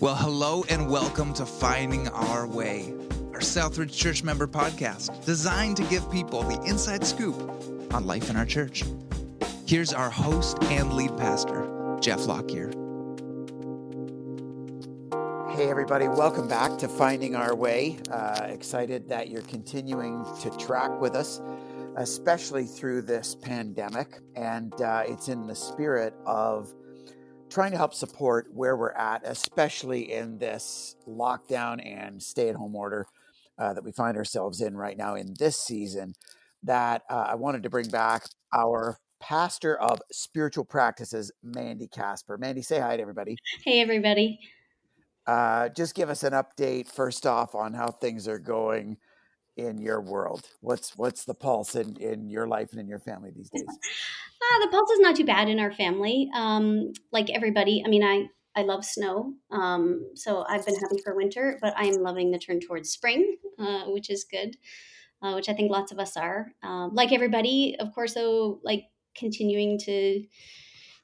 Well, hello and welcome to Finding Our Way, our Southridge Church member podcast designed to give people the inside scoop on life in our church. Here's our host and lead pastor, Jeff Lockyer. Hey, everybody, welcome back to Finding Our Way. Uh, excited that you're continuing to track with us, especially through this pandemic. And uh, it's in the spirit of trying to help support where we're at, especially in this lockdown and stay at home order uh, that we find ourselves in right now in this season. That uh, I wanted to bring back our pastor of spiritual practices, Mandy Kasper. Mandy, say hi to everybody. Hey, everybody. Uh, just give us an update first off on how things are going in your world. What's what's the pulse in, in your life and in your family these days? Uh, the pulse is not too bad in our family. Um, like everybody, I mean, I I love snow, um, so I've been happy for winter, but I'm loving the turn towards spring, uh, which is good. Uh, which I think lots of us are. Um, like everybody, of course, though, like continuing to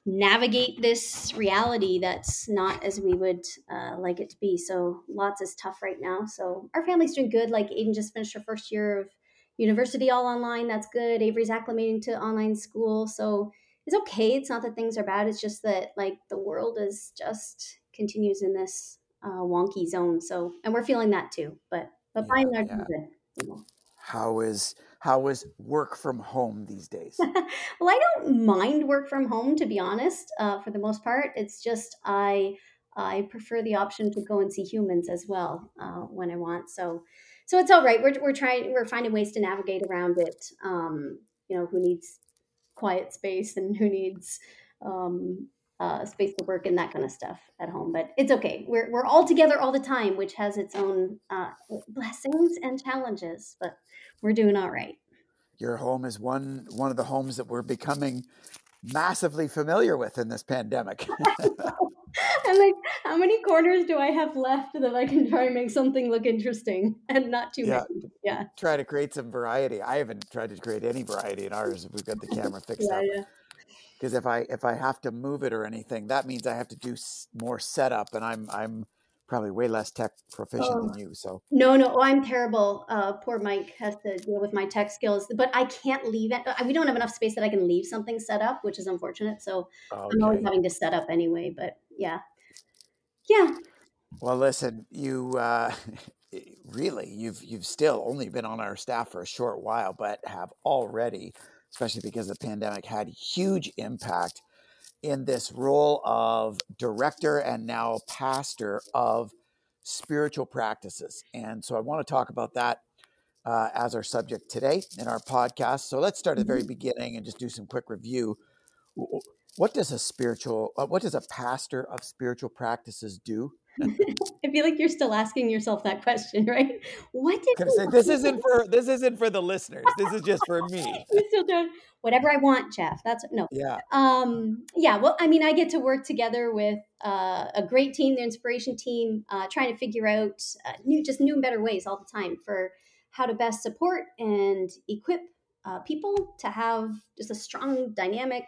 navigate this reality that's not as we would uh, like it to be. So lots is tough right now. So our family's doing good. Like Aiden just finished her first year of university all online. That's good. Avery's acclimating to online school. So it's okay. It's not that things are bad. It's just that like the world is just continues in this uh, wonky zone. So and we're feeling that too. But but yeah, by and large, yeah. good. You know. How is how is work from home these days? well, I don't mind work from home to be honest. Uh, for the most part, it's just I I prefer the option to go and see humans as well uh, when I want. So so it's all right. We're we're trying we're finding ways to navigate around it. Um, you know, who needs quiet space and who needs um, uh, space to work and that kind of stuff at home. But it's okay. We're we're all together all the time, which has its own uh, blessings and challenges. But we're doing all right. Your home is one one of the homes that we're becoming massively familiar with in this pandemic. I'm like, how many corners do I have left that I can try and make something look interesting and not too yeah. many? Yeah. Try to create some variety. I haven't tried to create any variety in ours if we've got the camera fixed yeah, up. Yeah. Because if I if I have to move it or anything, that means I have to do more setup, and I'm I'm probably way less tech proficient oh. than you. So no, no, oh, I'm terrible. Uh, poor Mike has to deal with my tech skills, but I can't leave it. We don't have enough space that I can leave something set up, which is unfortunate. So okay. I'm always having to set up anyway. But yeah, yeah. Well, listen, you uh, really you've you've still only been on our staff for a short while, but have already, especially because the pandemic had huge impact in this role of director and now pastor of spiritual practices. And so I want to talk about that uh, as our subject today in our podcast. So let's start at the very mm-hmm. beginning and just do some quick review. What does a spiritual, uh, what does a pastor of spiritual practices do? I feel like you're still asking yourself that question, right? What did say, this isn't for this isn't for the listeners. This is just for me. you still doing whatever I want, Jeff. That's no. Yeah. Um. Yeah. Well, I mean, I get to work together with uh, a great team, the inspiration team, uh, trying to figure out uh, new, just new and better ways all the time for how to best support and equip uh, people to have just a strong, dynamic,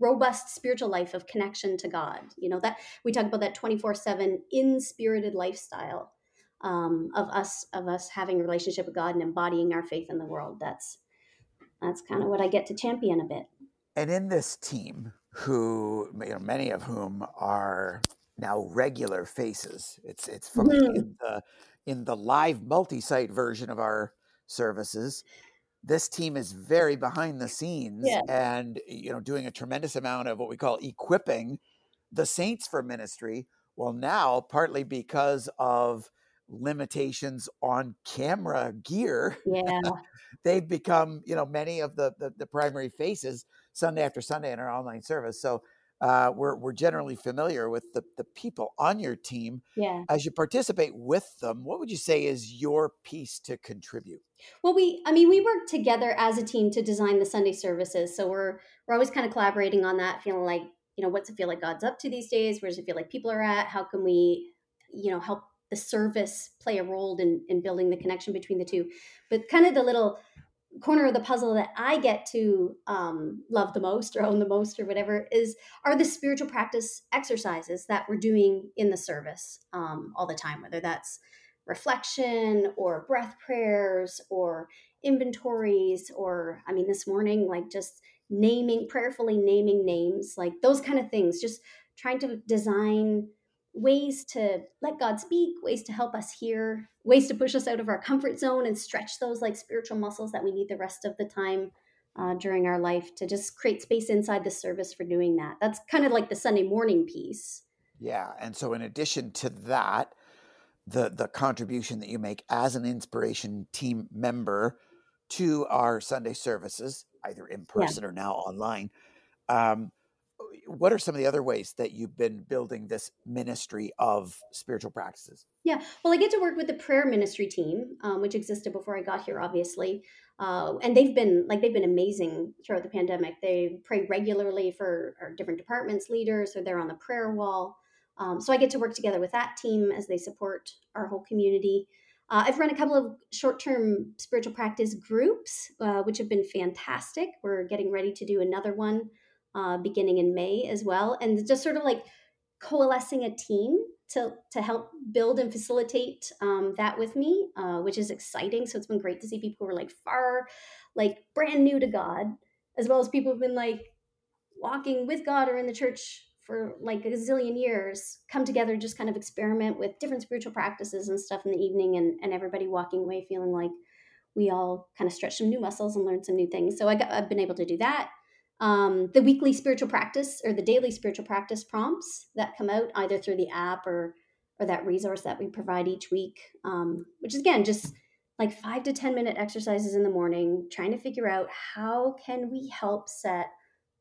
robust spiritual life of connection to God. You know, that we talk about that 24 7 inspirited lifestyle um, of us of us having a relationship with God and embodying our faith in the world. That's that's kind of what I get to champion a bit. And in this team, who you know, many of whom are now regular faces, it's it's from mm-hmm. in the in the live multi-site version of our services this team is very behind the scenes yeah. and you know doing a tremendous amount of what we call equipping the saints for ministry well now partly because of limitations on camera gear yeah they've become you know many of the, the, the primary faces sunday after sunday in our online service so uh, we're, we're generally familiar with the, the people on your team. Yeah. As you participate with them, what would you say is your piece to contribute? Well, we, I mean, we work together as a team to design the Sunday services. So we're, we're always kind of collaborating on that, feeling like, you know, what's it feel like God's up to these days? Where does it feel like people are at? How can we, you know, help the service play a role in, in building the connection between the two? But kind of the little corner of the puzzle that I get to um, love the most or own the most or whatever is are the spiritual practice exercises that we're doing in the service um, all the time, whether that's reflection or breath prayers or inventories or I mean this morning like just naming prayerfully naming names like those kind of things just trying to design ways to let God speak, ways to help us hear, ways to push us out of our comfort zone and stretch those like spiritual muscles that we need the rest of the time uh, during our life to just create space inside the service for doing that. That's kind of like the Sunday morning piece. Yeah. And so, in addition to that, the, the contribution that you make as an inspiration team member to our Sunday services, either in person yeah. or now online, um, what are some of the other ways that you've been building this ministry of spiritual practices? Yeah, well, I get to work with the prayer ministry team, um, which existed before I got here, obviously, uh, and they've been like they've been amazing throughout the pandemic. They pray regularly for our different departments leaders, or they're on the prayer wall. Um, so I get to work together with that team as they support our whole community. Uh, I've run a couple of short term spiritual practice groups, uh, which have been fantastic. We're getting ready to do another one uh, beginning in May as well, and just sort of like coalescing a team to to help build and facilitate um, that with me, uh, which is exciting. So it's been great to see people who are like far, like brand new to God, as well as people who've been like walking with God or in the church for like a zillion years come together just kind of experiment with different spiritual practices and stuff in the evening and, and everybody walking away feeling like we all kind of stretch some new muscles and learn some new things so I got, i've been able to do that um, the weekly spiritual practice or the daily spiritual practice prompts that come out either through the app or or that resource that we provide each week um, which is again just like five to ten minute exercises in the morning trying to figure out how can we help set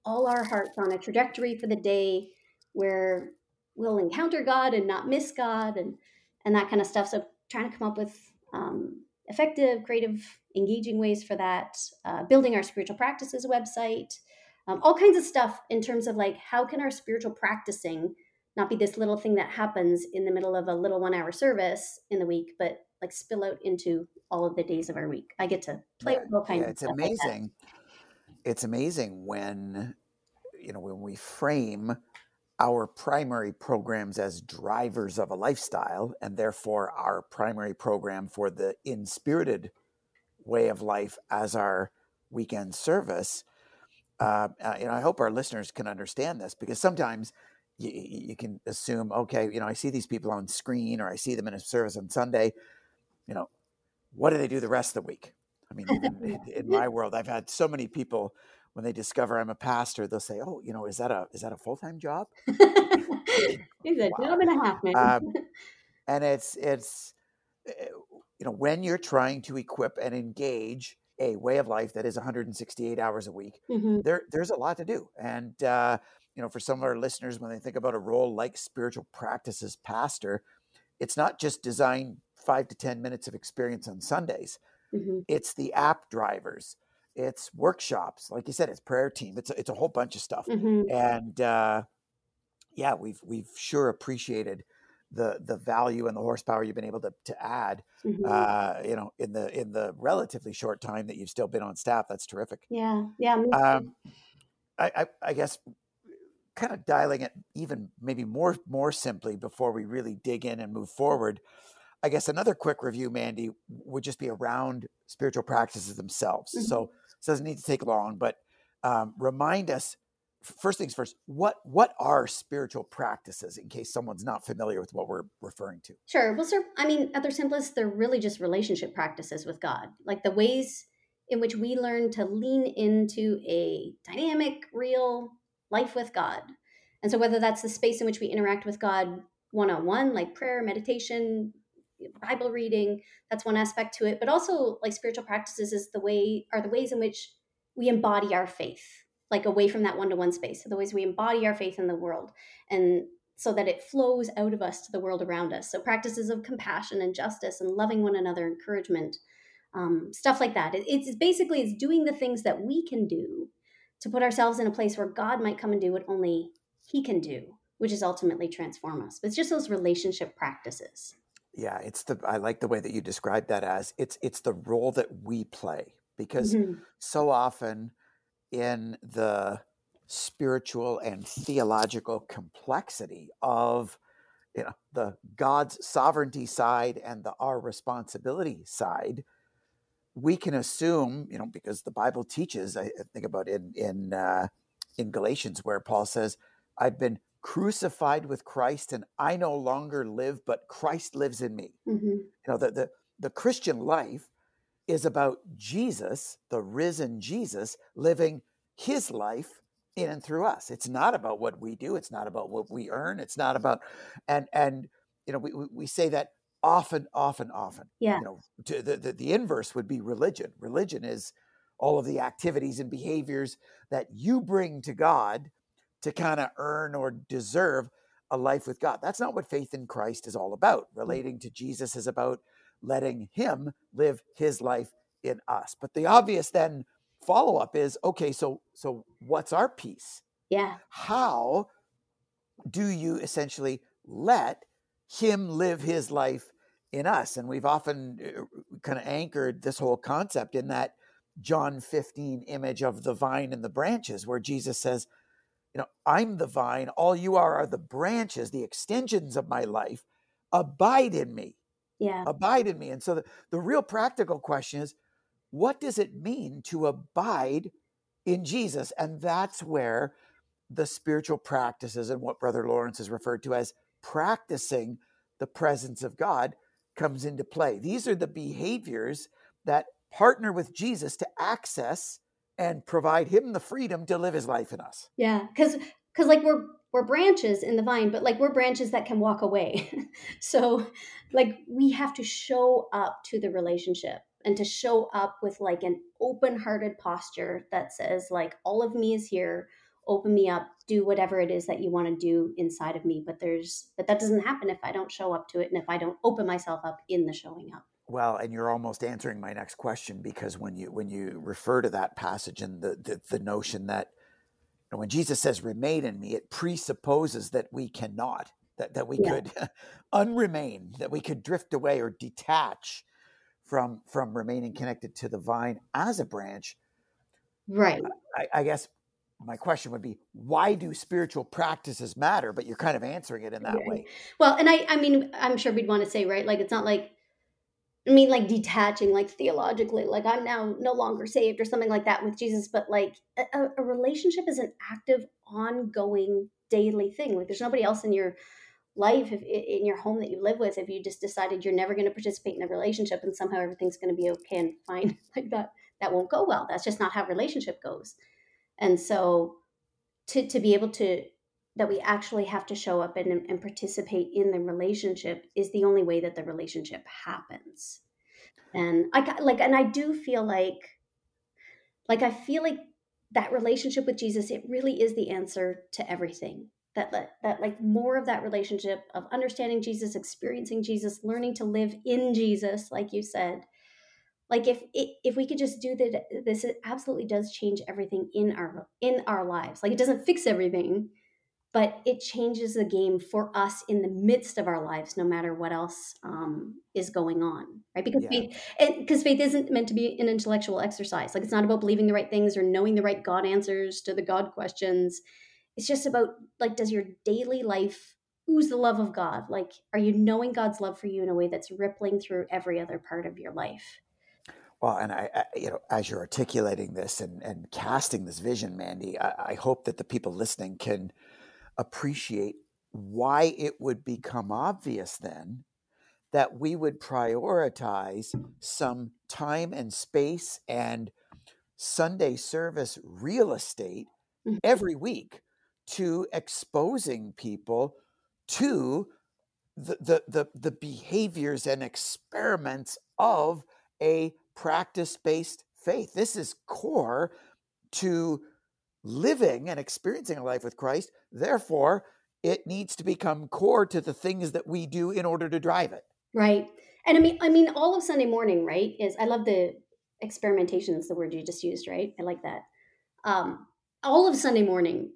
all our hearts on a trajectory for the day where we'll encounter god and not miss god and and that kind of stuff. So trying to come up with um, effective creative engaging ways for that uh, building our spiritual practices website um, all kinds of stuff in terms of like how can our spiritual practicing not be this little thing that happens in the middle of a little one hour service in the week but like spill out into all of the days of our week? I get to play with all kinds yeah, it's amazing like it's amazing when you know when we frame our primary programs as drivers of a lifestyle and therefore our primary program for the inspirited way of life as our weekend service uh, and I hope our listeners can understand this because sometimes you, you, can assume, okay, you know, I see these people on screen or I see them in a service on Sunday. You know, what do they do the rest of the week? I mean, in, in my world, I've had so many people when they discover I'm a pastor, they'll say, "Oh, you know, is that a is that a full time job?" it's a wow. job and a half, man. Um, and it's it's eh, you know when you're trying to equip and engage a way of life that is 168 hours a week, mm-hmm. there there's a lot to do. And uh, you know, for some of our listeners, when they think about a role like spiritual practices pastor, it's not just design five to ten minutes of experience on Sundays. Mm-hmm. It's the app drivers, it's workshops, like you said, it's prayer team, it's a, it's a whole bunch of stuff. Mm-hmm. And uh, yeah, we've we've sure appreciated the the value and the horsepower you've been able to to add mm-hmm. uh, you know in the in the relatively short time that you've still been on staff that's terrific yeah yeah um, I, I, I guess kind of dialing it even maybe more more simply before we really dig in and move forward i guess another quick review mandy would just be around spiritual practices themselves mm-hmm. so doesn't need to take long but um, remind us first things first what what are spiritual practices in case someone's not familiar with what we're referring to? Sure. Well sir i mean at their simplest they're really just relationship practices with god. Like the ways in which we learn to lean into a dynamic real life with god. And so whether that's the space in which we interact with god one-on-one like prayer meditation bible reading that's one aspect to it. But also like spiritual practices is the way are the ways in which we embody our faith like away from that one-to-one space. So the ways we embody our faith in the world and so that it flows out of us to the world around us. So practices of compassion and justice and loving one another encouragement um, stuff like that. It, it's basically it's doing the things that we can do to put ourselves in a place where god might come and do what only he can do which is ultimately transform us. But it's just those relationship practices. Yeah it's the i like the way that you describe that as it's it's the role that we play. Because mm-hmm. so often in the spiritual and theological complexity of you know the God's sovereignty side and the our responsibility side, we can assume you know because the Bible teaches. I think about in in uh, in Galatians where Paul says, "I've been crucified with Christ, and I no longer live, but Christ lives in me." Mm-hmm. You know the the the Christian life is about Jesus, the risen Jesus, living His life in and through us. It's not about what we do. It's not about what we earn. It's not about, and and you know we we say that often, often, often. Yeah. You know, to the, the the inverse would be religion. Religion is all of the activities and behaviors that you bring to God to kind of earn or deserve a life with God. That's not what faith in Christ is all about. Mm. Relating to Jesus is about letting Him live His life in us. But the obvious then follow up is okay so so what's our piece? Yeah. How do you essentially let him live his life in us? And we've often uh, kind of anchored this whole concept in that john 15 image of the vine and the branches where jesus says you know i'm the vine all you are are the branches the extensions of my life abide in me yeah abide in me and so the, the real practical question is what does it mean to abide in Jesus? And that's where the spiritual practices and what Brother Lawrence has referred to as practicing the presence of God comes into play. These are the behaviors that partner with Jesus to access and provide him the freedom to live his life in us. Yeah, cuz cuz like we're we're branches in the vine, but like we're branches that can walk away. so like we have to show up to the relationship and to show up with like an open-hearted posture that says like all of me is here. Open me up. Do whatever it is that you want to do inside of me. But there's but that doesn't happen if i don't show up to it and if i don't open myself up in the showing up. Well and you're almost answering my next question because when you when you refer to that passage and the the, the notion that when jesus says remain in me it presupposes that we cannot that, that we yeah. could unremain that we could drift away or detach from from remaining connected to the vine as a branch. Right. I, I, guess my question would be why do spiritual practices matter? But you're kind of answering it in that way. Well and i i mean i'm sure we'd want to say right like it's not like i mean like detaching like theologically like i'm now no longer saved or something like that with jesus but like a, a relationship is an active ongoing daily thing. Like there's nobody else in your life if, in your home that you live with if you just decided you're never going to participate in a relationship and somehow everything's going to be okay and fine like that that won't go well. That's just not how relationship goes. And so to to be able to that we actually have to show up and, and participate in the relationship is the only way that the relationship happens and i like and i do feel like like i feel like that relationship with jesus it really is the answer to everything that that like more of that relationship of understanding Jesus, experiencing Jesus, learning to live in Jesus, like you said. Like if if we could just do that, this absolutely does change everything in our in our lives. Like it doesn't fix everything, but it changes the game for us in the midst of our lives, no matter what else um, is going on, right? Because yeah. faith, because faith isn't meant to be an intellectual exercise. Like it's not about believing the right things or knowing the right God answers to the God questions it's just about like does your daily life ooze the love of god like are you knowing god's love for you in a way that's rippling through every other part of your life well and i, I you know as you're articulating this and and casting this vision mandy I, I hope that the people listening can appreciate why it would become obvious then that we would prioritize some time and space and Sunday service real estate mm-hmm. every week to exposing people to the, the, the, the behaviors and experiments of a practice based faith. This is core to living and experiencing a life with Christ. Therefore, it needs to become core to the things that we do in order to drive it. Right. And I mean, I mean, all of Sunday morning, right? Is I love the experimentation. Is the word you just used, right? I like that. Um, all of Sunday morning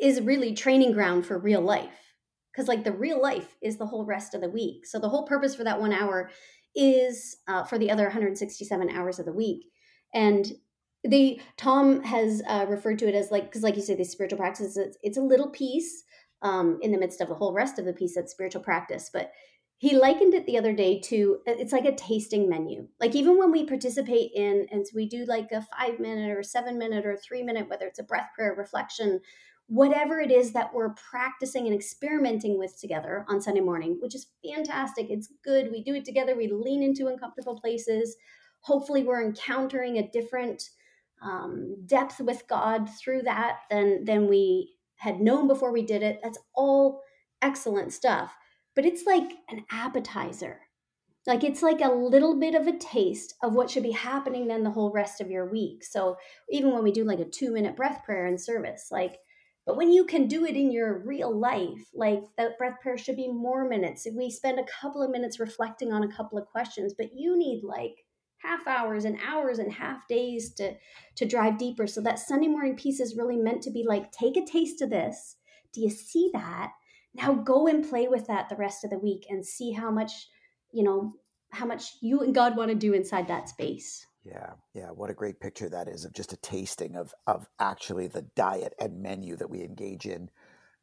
is really training ground for real life because like the real life is the whole rest of the week so the whole purpose for that one hour is uh, for the other 167 hours of the week and the Tom has uh, referred to it as like because like you say, the spiritual practices it's, it's a little piece um, in the midst of the whole rest of the piece that's spiritual practice, but he likened it the other day to it's like a tasting menu. Like even when we participate in and so we do like a five minute or seven minute or three minute whether it's a breath prayer reflection whatever it is that we're practicing and experimenting with together on sunday morning which is fantastic it's good we do it together we lean into uncomfortable places. Hopefully we're encountering a different um, depth with god through that than than we had known before we did it that's all excellent stuff but it's like an appetizer. Like it's like a little bit of a taste of what should be happening then the whole rest of your week. So even when we do like a two minute breath prayer in service, like, but when you can do it in your real life, like that breath prayer should be more minutes. We spend a couple of minutes reflecting on a couple of questions, but you need like half hours and hours and half days to to drive deeper. So that Sunday morning piece is really meant to be like, take a taste of this. Do you see that? now go and play with that the rest of the week and see how much you know how much you and god want to do inside that space yeah yeah what a great picture that is of just a tasting of of actually the diet and menu that we engage in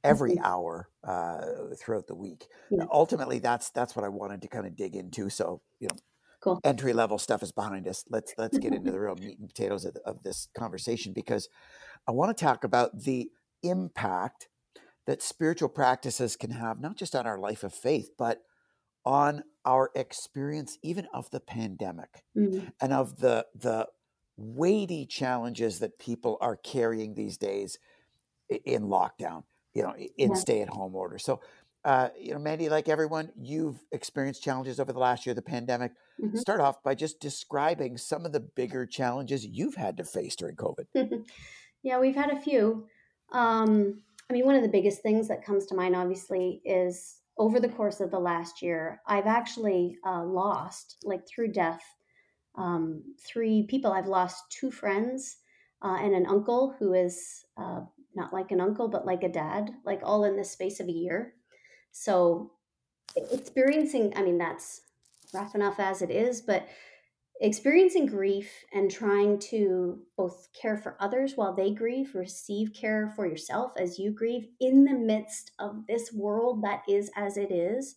every mm-hmm. hour uh, throughout the week yeah. ultimately that's that's what i wanted to kind of dig into so you know cool entry level stuff is behind us let's let's get into the real meat and potatoes of, of this conversation because i want to talk about the impact that spiritual practices can have, not just on our life of faith, but on our experience even of the pandemic mm-hmm. and of the the weighty challenges that people are carrying these days in lockdown you know in yeah. stay at home order so uh, you know mandy like everyone you've experienced challenges over the last year the pandemic mm-hmm. start off by just describing some of the bigger challenges you've had to face during covid yeah we've had a few um, I mean, one of the biggest things that comes to mind, obviously, is over the course of the last year, I've actually uh, lost, like through death, um, three people. I've lost two friends uh, and an uncle who is uh, not like an uncle, but like a dad, like all in the space of a year. So, experiencing, I mean, that's rough enough as it is, but experiencing grief and trying to both care for others while they grieve, receive care for yourself as you grieve in the midst of this world that is as it is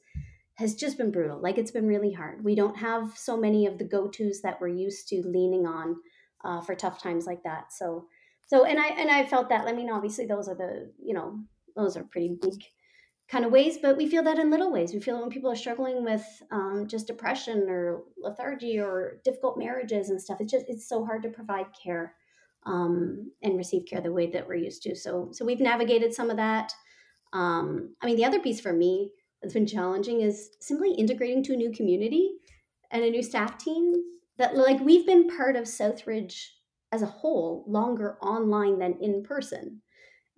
has just been brutal. Like it's been really hard. We don't have so many of the go tos that we're used to leaning on uh, for tough times like that. So, so, and I, and I felt that, I mean, obviously those are the, you know, those are pretty big kind of ways, but we feel that in little ways. We feel when people are struggling with um, just depression or lethargy or difficult marriages and stuff. It's just it's so hard to provide care um, and receive care the way that we're used to. So so we've navigated some of that. Um, I mean, the other piece for me that's been challenging is simply integrating to a new community and a new staff team. That like we've been part of Southridge as a whole longer online than in person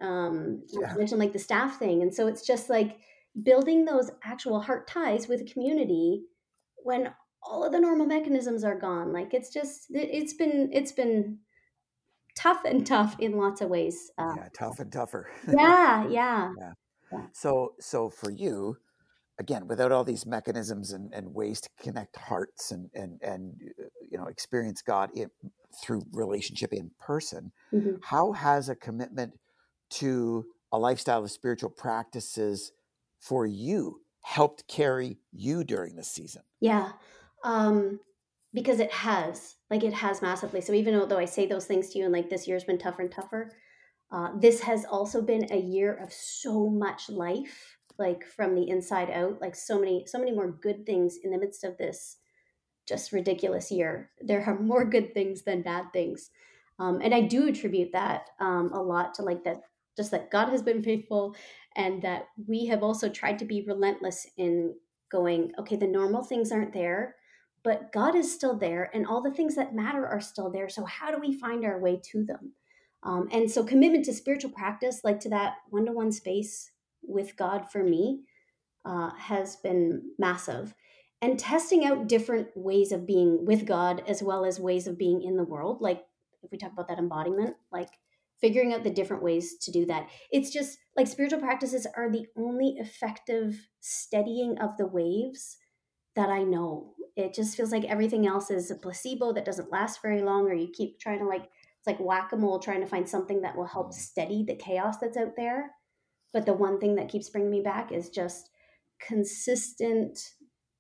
um yeah. mentioned like the staff thing. And so it's just like building those actual heart ties with a community when all of the normal mechanisms are gone. Like it's just it's been it's been tough and tough in lots of ways uh, yeah tough and tougher. Yeah, yeah. Yeah. So so for you again without all these mechanisms and, and ways to connect hearts and and and uh, you know experience god in, through relationship in person mm-hmm. how has a commitment to a lifestyle of spiritual practices for you helped carry you during this season? Yeah. Um, because it has, like it has massively. So even though I say those things to you and like this year's been tougher and tougher, uh, this has also been a year of so much life, like from the inside out, like so many, so many more good things in the midst of this just ridiculous year. There are more good things than bad things. Um, and I do attribute that um, a lot to like that just that God has been faithful and that we have also tried to be relentless in going, okay, the normal things aren't there, but God is still there and all the things that matter are still there. So, how do we find our way to them? Um, and so, commitment to spiritual practice, like to that one to one space with God for me, uh, has been massive. And testing out different ways of being with God as well as ways of being in the world. Like, if we talk about that embodiment, like figuring out the different ways to do that. It's just like spiritual practices are the only effective steadying of the waves that I know. it just feels like everything else is a placebo that doesn't last very long, or you keep trying to like it's like whack a mole, trying to find something that will help mm. steady the chaos that's out there. But the one thing that keeps bringing me back is just consistent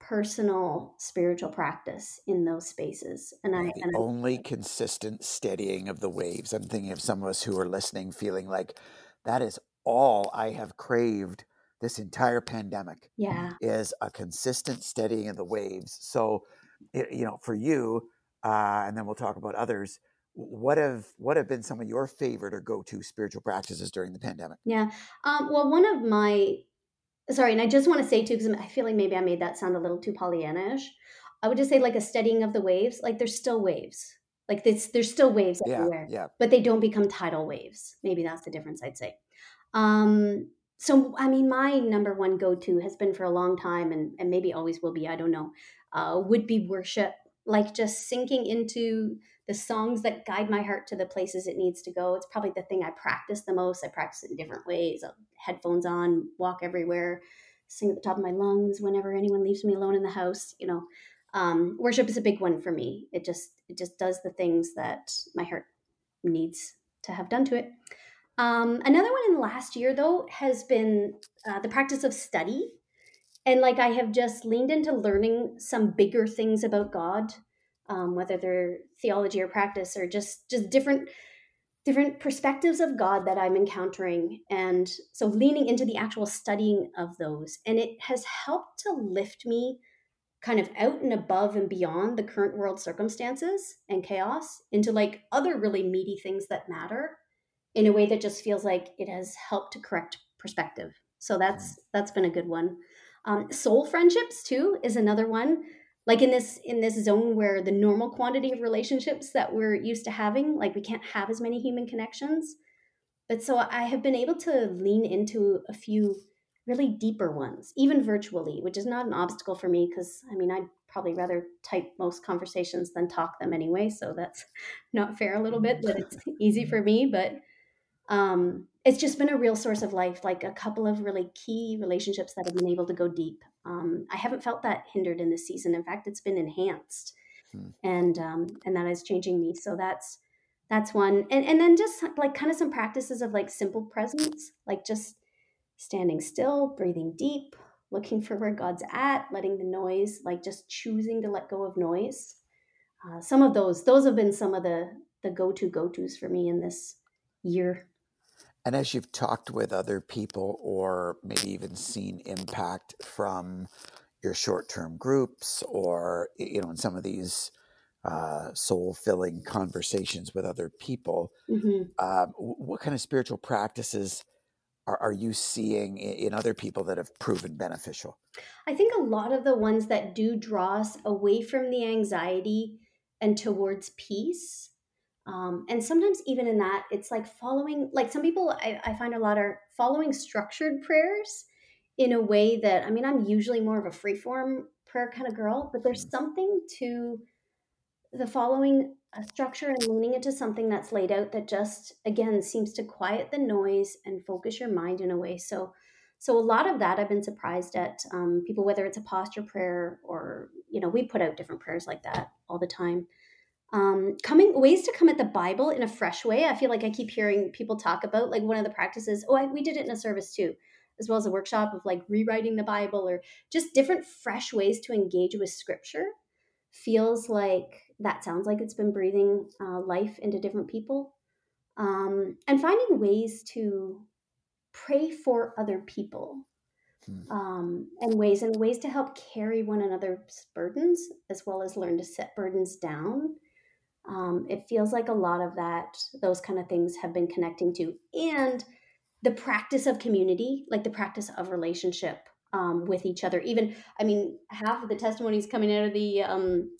personal spiritual practice in those spaces and i the and I, only consistent steadying of the waves. I'm thinking of some of us who are listening, feeling like that is all I have craved this entire pandemic yeah is a consistent steadying of the waves. So, you know, for you, uh, and then we'll talk about others. What have what have been some of your favorite or go to spiritual practices during the pandemic? yeah um, well one of my sorry and i just want to say too because i feel like maybe i made that sound a little too pollyanna-ish i would just say like a steadying of the waves like there's still waves. Like this there's still waves Yeah, everywhere yeah. but they don't become tidal waves. Maybe that's the difference i'd say. Um so i mean my number one go-to has been for a long time and, and maybe always will be i don't know uh, would be worship. Like just sinking into the songs that guide my heart to the places it needs to go. It's probably the thing i practice the most. I practice it in different ways. Headphones on walk everywhere sing at the top of my lungs whenever anyone leaves me alone in the house you know. Um, worship is a big one for me. It just it just does the things that my heart needs to have done to it. Um, another one in the last year, though, has been uh, the practice of study. And like I have just leaned into learning some bigger things about God, um, whether they're theology or practice or just just different different perspectives of God that I'm encountering. And so leaning into the actual studying of those. And it has helped to lift me kind of out and above and beyond the current world circumstances and chaos into like other really meaty things that matter in a way that just feels like it has helped to correct perspective. So that's that's been a good one. Um, soul friendships too is another one. Like in this in this zone where the normal quantity of relationships that we're used to having, like we can't have as many human connections. But so I have been able to lean into a few really deeper ones, even virtually, which is not an obstacle for me because I mean I'd probably rather type most conversations than talk them anyway. So that's not fair a little bit but it's easy for me, but um, it's just been a real source of life like a couple of really key relationships that have been able to go deep um, i haven't felt that hindered in this season. In fact it's been enhanced. Hmm. and um, and that is changing me. So that's that's one. And and then just like kind of some practices of like simple presence like just standing still breathing deep looking for where god's at letting the noise like just choosing to let go of noise. Uh, some of those those have been some of the the go-to go-to's for me in this year And as you've talked with other people or maybe even seen impact from your short term groups or, you know, in some of these uh, soul filling conversations with other people, hmm um, what kind of spiritual practices are, are you seeing in, in other people that have proven beneficial? I think a lot of the ones that do draw us away from the anxiety and towards peace. Um, and sometimes even in that, it's like following, like some people I, I find a lot are following structured prayers in a way that, I mean, I'm usually more of a free form prayer kind of girl, but there's something to the following a structure and leaning into something that's laid out that just again seems to quiet the noise and focus your mind in a way. So so a lot of that i've been surprised at um, people whether it's a posture prayer or you know we put out different prayers like that all the time um, coming ways to come at the bible in a fresh way. I feel like i keep hearing people talk about like one of the practices oh I, we did it in a service too as well as a workshop of like rewriting the bible or just different fresh ways to engage with scripture. Feels like that sounds like it's been breathing uh, life into different people. Um, and finding ways to pray for other people Hmm. um, and ways and ways to help carry one another's burdens as well as learn to set burdens down um, it feels like a lot of that those kind of things have been connecting to and the practice of community like the practice of relationship um, with each other. Even i mean half of the testimonies coming out of the um,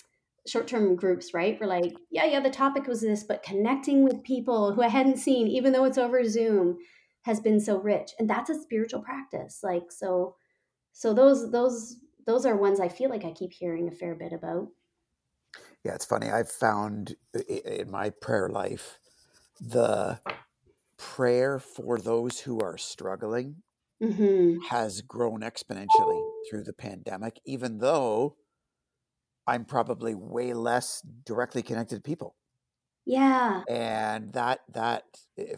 short-term groups right were like yeah yeah the topic was this but connecting with people who i hadn't seen even though it's over zoom has been so rich. And that's a spiritual practice like so so those those those are ones i feel like i keep hearing a fair bit about Yeah, it's funny. I've found in my prayer life the prayer for those who are struggling hmm has grown exponentially through the pandemic, even though I'm probably way less directly connected to people. Yeah. And that that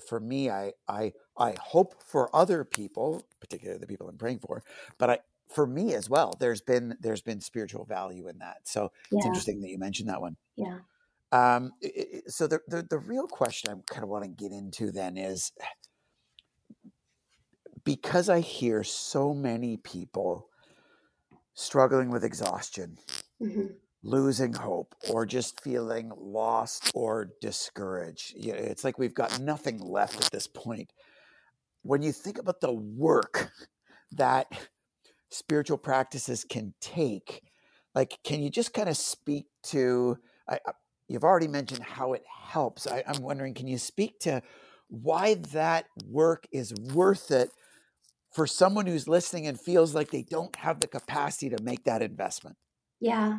for me, I I I hope for other people, particularly the people I'm praying for, but I for me as well, there's been there's been spiritual value in that. So it's interesting that you mentioned that one. Yeah. Um, so the, the the real question I kind of want to get into then is because I hear so many people struggling with exhaustion, hmm losing hope, or just feeling lost or discouraged. You know, it's like we've got nothing left at this point. When you think about the work that spiritual practices can take, like, can you just kind of speak to? I, you've already mentioned how it helps. I, I'm wondering, can you speak to why that work is worth it for someone who's listening and feels like they don't have the capacity to make that investment? Yeah.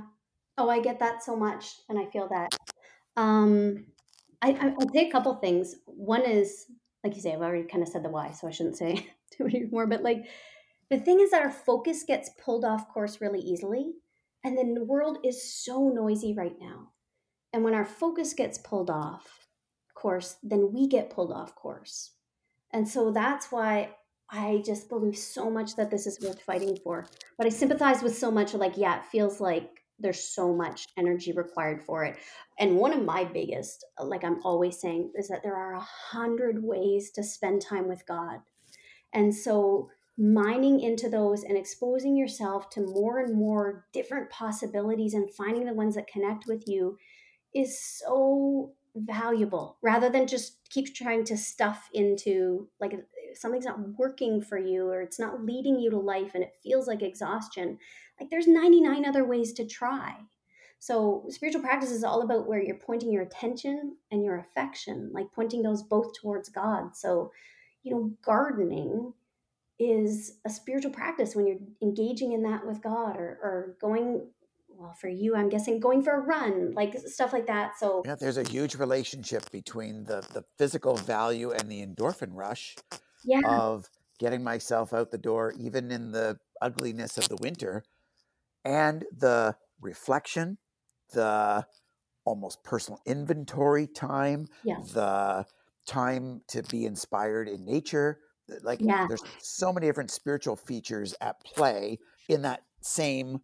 Oh, I get that so much, and I feel that. Um, I I'll say a couple things. One is, like you say, I've already kind of said the why, so I shouldn't say too many more. But like, the thing is that our focus gets pulled off course really easily, and then the world is so noisy right now. And when our focus gets pulled off course, then we get pulled off course. And so that's why I just believe so much that this is worth fighting for. But I sympathize with so much, like, yeah, it feels like there's so much energy required for it. And one of my biggest, like I'm always saying, is that there are a hundred ways to spend time with God. And so mining into those and exposing yourself to more and more different possibilities and finding the ones that connect with you is so valuable rather than just keep trying to stuff into like something's not working for you or it's not leading you to life and it feels like exhaustion. Like there's 99 other ways to try. So spiritual practice is all about where you're pointing your attention and your affection like pointing those both towards god. So you know gardening is a spiritual practice when you're engaging in that with god or, or going well for you i'm guessing going for a run like stuff like that so Yeah, there's a huge relationship between the, the physical value and the endorphin rush yeah of getting myself out the door, even in the ugliness of the winter, and the reflection, the almost personal inventory time, yeah the time to be inspired in nature. Like yeah there's so many different spiritual features at play in that same,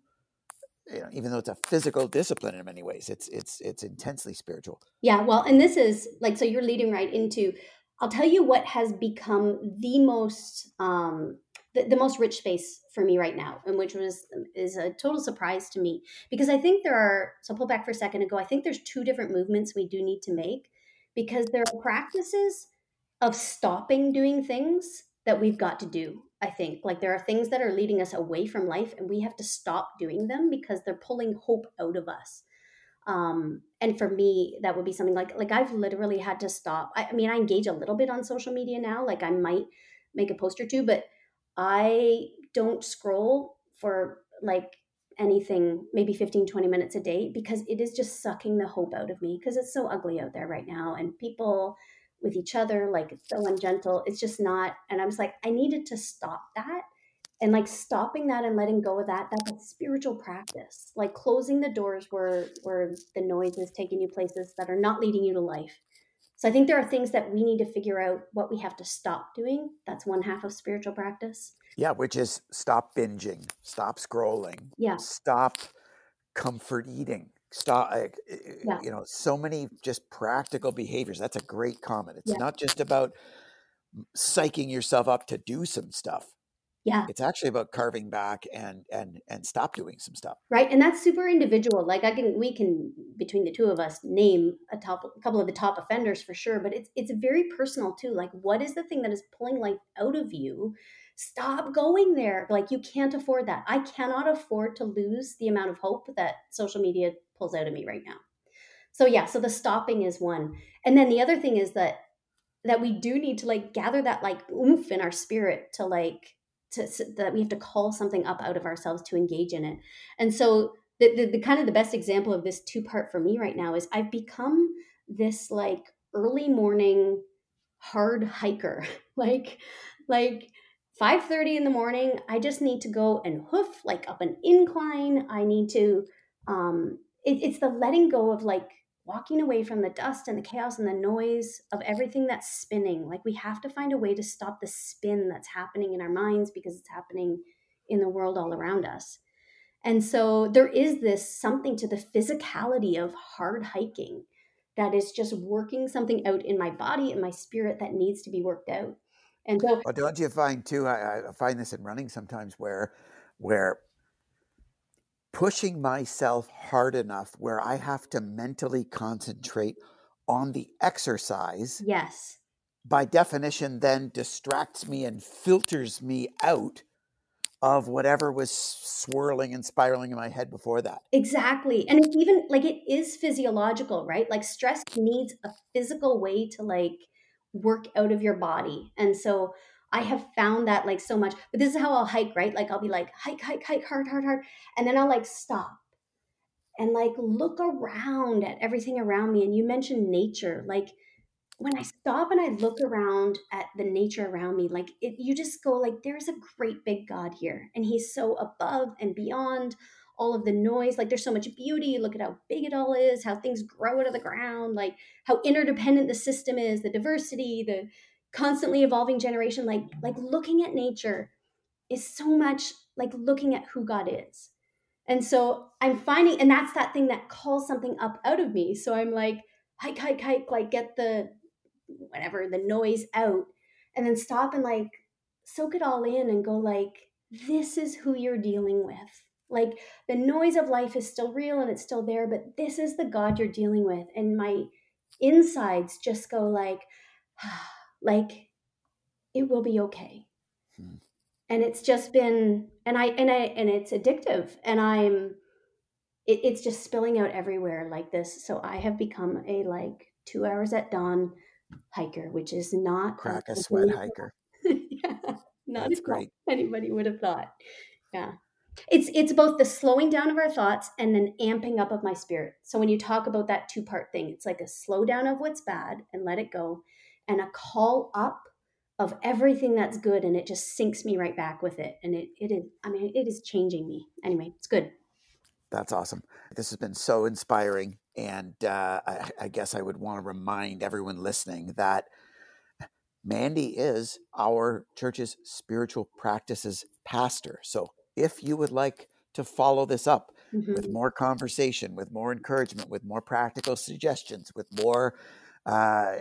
you know, even though it's a physical discipline in many ways, it's it's it's intensely spiritual. Yeah, well, and this is like, so you're leading right into, I'll tell you what has become the most, um, the, the most rich space for me right now, and which was is a total surprise to me because I think there are. So pull back for a second and go. I think there's two different movements we do need to make because there are practices of stopping doing things that we've got to do. I think like there are things that are leading us away from life, and we have to stop doing them because they're pulling hope out of us um and for me that would be something like like i've literally had to stop I, I mean i engage a little bit on social media now like i might make a post or two but i don't scroll for like anything maybe 15 20 minutes a day because it is just sucking the hope out of me because it's so ugly out there right now and people with each other like it's so ungentle it's just not and I was like i needed to stop that and like stopping that and letting go of that that's a spiritual practice like closing the doors where where the noise is taking you places that are not leading you to life. So i think there are things that we need to figure out what we have to stop doing that's one half of spiritual practice. Yeah, which is stop binging, stop scrolling, yeah. stop comfort eating, stop. yeah You know, so many just practical behaviors. That's a great comment. It's yeah not just about psyching yourself up to do some stuff. yeah It's actually about carving back and and and stop doing some stuff. right and that's super individual like i can we can between the two of us name a top a couple of the top offenders for sure but it's it's very personal too like what is the thing that is pulling life out of you stop going there. Like you can't afford that. I cannot afford to lose the amount of hope that social media pulls out of me right now. So yeah so the stopping is one. And then the other thing is that that we do need to like gather that like oomph in our spirit to like to that we have to call something up out of ourselves to engage in it. And so the, the, the kind of the best example of this two part for me right now is i've become this like early morning hard hiker. Like like 5:30 in the morning i just need to go and hoof like up an incline i need to um, it, it's the letting go of like walking away from the dust and the chaos and the noise of everything that's spinning. Like we have to find a way to stop the spin that's happening in our minds because it's happening in the world all around us. And so there is this something to the physicality of hard hiking that is just working something out in my body and my spirit that needs to be worked out. And so, well, don't you find too? I, I find this in running sometimes where, where pushing myself hard enough where I have to mentally concentrate on the exercise. Yes. By definition, then distracts me and filters me out of whatever was swirling and spiraling in my head before that. Exactly. And it's even like it is physiological, right? Like stress needs a physical way to like work out of your body. And so I have found that like so much. But this is how I'll hike, right? Like I'll be like hike, hike, hike, hard, hard, hard, and then I'll like stop and like look around at everything around me. And you mentioned nature, like when I stop and I look around at the nature around me, like it, you just go like, there's a great big God here, and He's so above and beyond all of the noise. Like there's so much beauty. Look at how big it all is, how things grow out of the ground, like how interdependent the system is, the diversity, the constantly evolving generation like like looking at nature is so much like looking at who god is and so i'm finding and that's that thing that calls something up out of me so i'm like hike hike hike like get the whatever the noise out and then stop and like soak it all in and go like this is who you're dealing with like the noise of life is still real and it's still there but this is the god you're dealing with and my insides just go like ah, like it will be okay. Hmm. and it's just been and i and i and it's addictive and i'm it, it's just spilling out everywhere like this. So i have become a like two hours at dawn hiker which is not crack a sweat hiker. Yeah not That's great. anybody would have thought. Yeah it's it's both the slowing down of our thoughts and an amping up of my spirit. So when you talk about that two part thing it's like a slow down of what's bad and let it go and a call up of everything that's good and it just sinks me right back with it. And it it is i mean it is changing me. Anyway it's good. That's awesome. This has been so inspiring and uh, I, I guess i would want to remind everyone listening that mandy is our church's spiritual practices pastor. So if you would like to follow this up mm-hmm. with more conversation with more encouragement with more practical suggestions with more uh,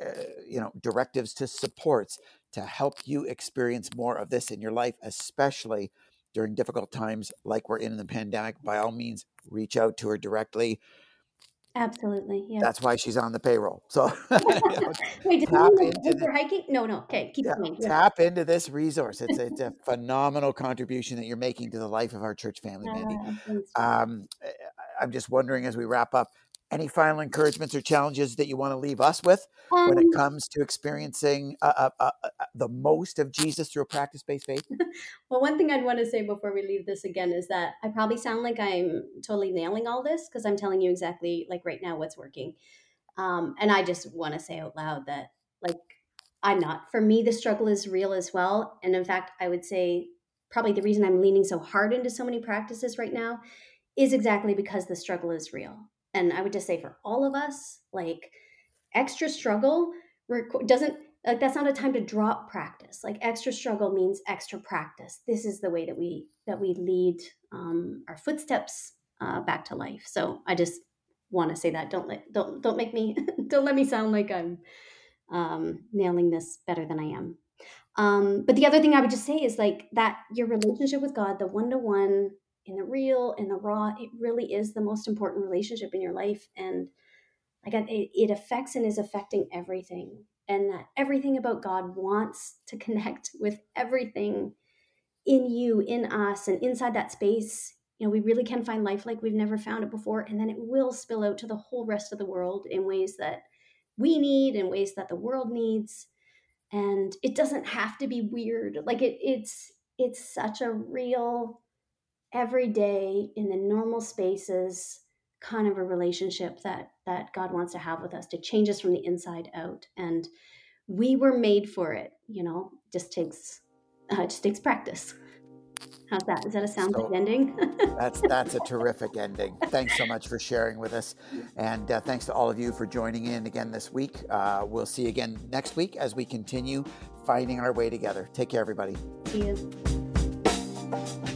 you know, directives to supports to help you experience more of this in your life, especially during difficult times like we're in the pandemic. By all means, reach out to her directly. Absolutely. Yeah. That's why she's on the payroll. So Wait, tap into the, hiking? No, no. Okay, keep yeah, going. Yeah. Tap into this resource. It's it's a phenomenal contribution that you're making to the life of our church family, Mandy. Uh, um, I'm just wondering as we wrap up, any final encouragements or challenges that you want to leave us with um, when it um comes to experiencing uh, uh, uh, uh the most of Jesus through a practice based faith? well, one thing I'd want to say before we leave this again is that I probably sound like I'm totally nailing all this because I'm telling you exactly, like right now, what's working. Um, and I just want to say out loud that, like, I'm not. For me, the struggle is real as well. And in fact, I would say probably the reason I'm leaning so hard into so many practices right now is exactly because the struggle is real and I would just say for all of us, like extra struggle doesn't like that's not a time to drop practice. Like extra struggle means extra practice. This is the way that we that we lead um, our footsteps uh, back to life. So I just want to say that don't let don't don't make me don't let me sound like I'm um, nailing this better than I am. Um, but the other thing I would just say is like that your relationship with God, the one to one in the real in the raw it really is the most important relationship in your life and like it, it affects and is affecting everything and that everything about god wants to connect with everything in you in us and inside that space. You know we really can find life like we've never found it before and then it will spill out to the whole rest of the world in ways that we need in ways that the world needs and it doesn't have to be weird. Like it it's it's such a real every day in the normal spaces kind of a relationship that that God wants to have with us to change us from the inside out and we were made for it you know just takes uh, it just takes practice How's that? Is that a sound so, ending? that's that's a terrific ending. Thanks so much for sharing with us, and uh, thanks to all of you for joining in again this week. Uh, we'll see you again next week as we continue finding our way together. Take care, everybody. See you.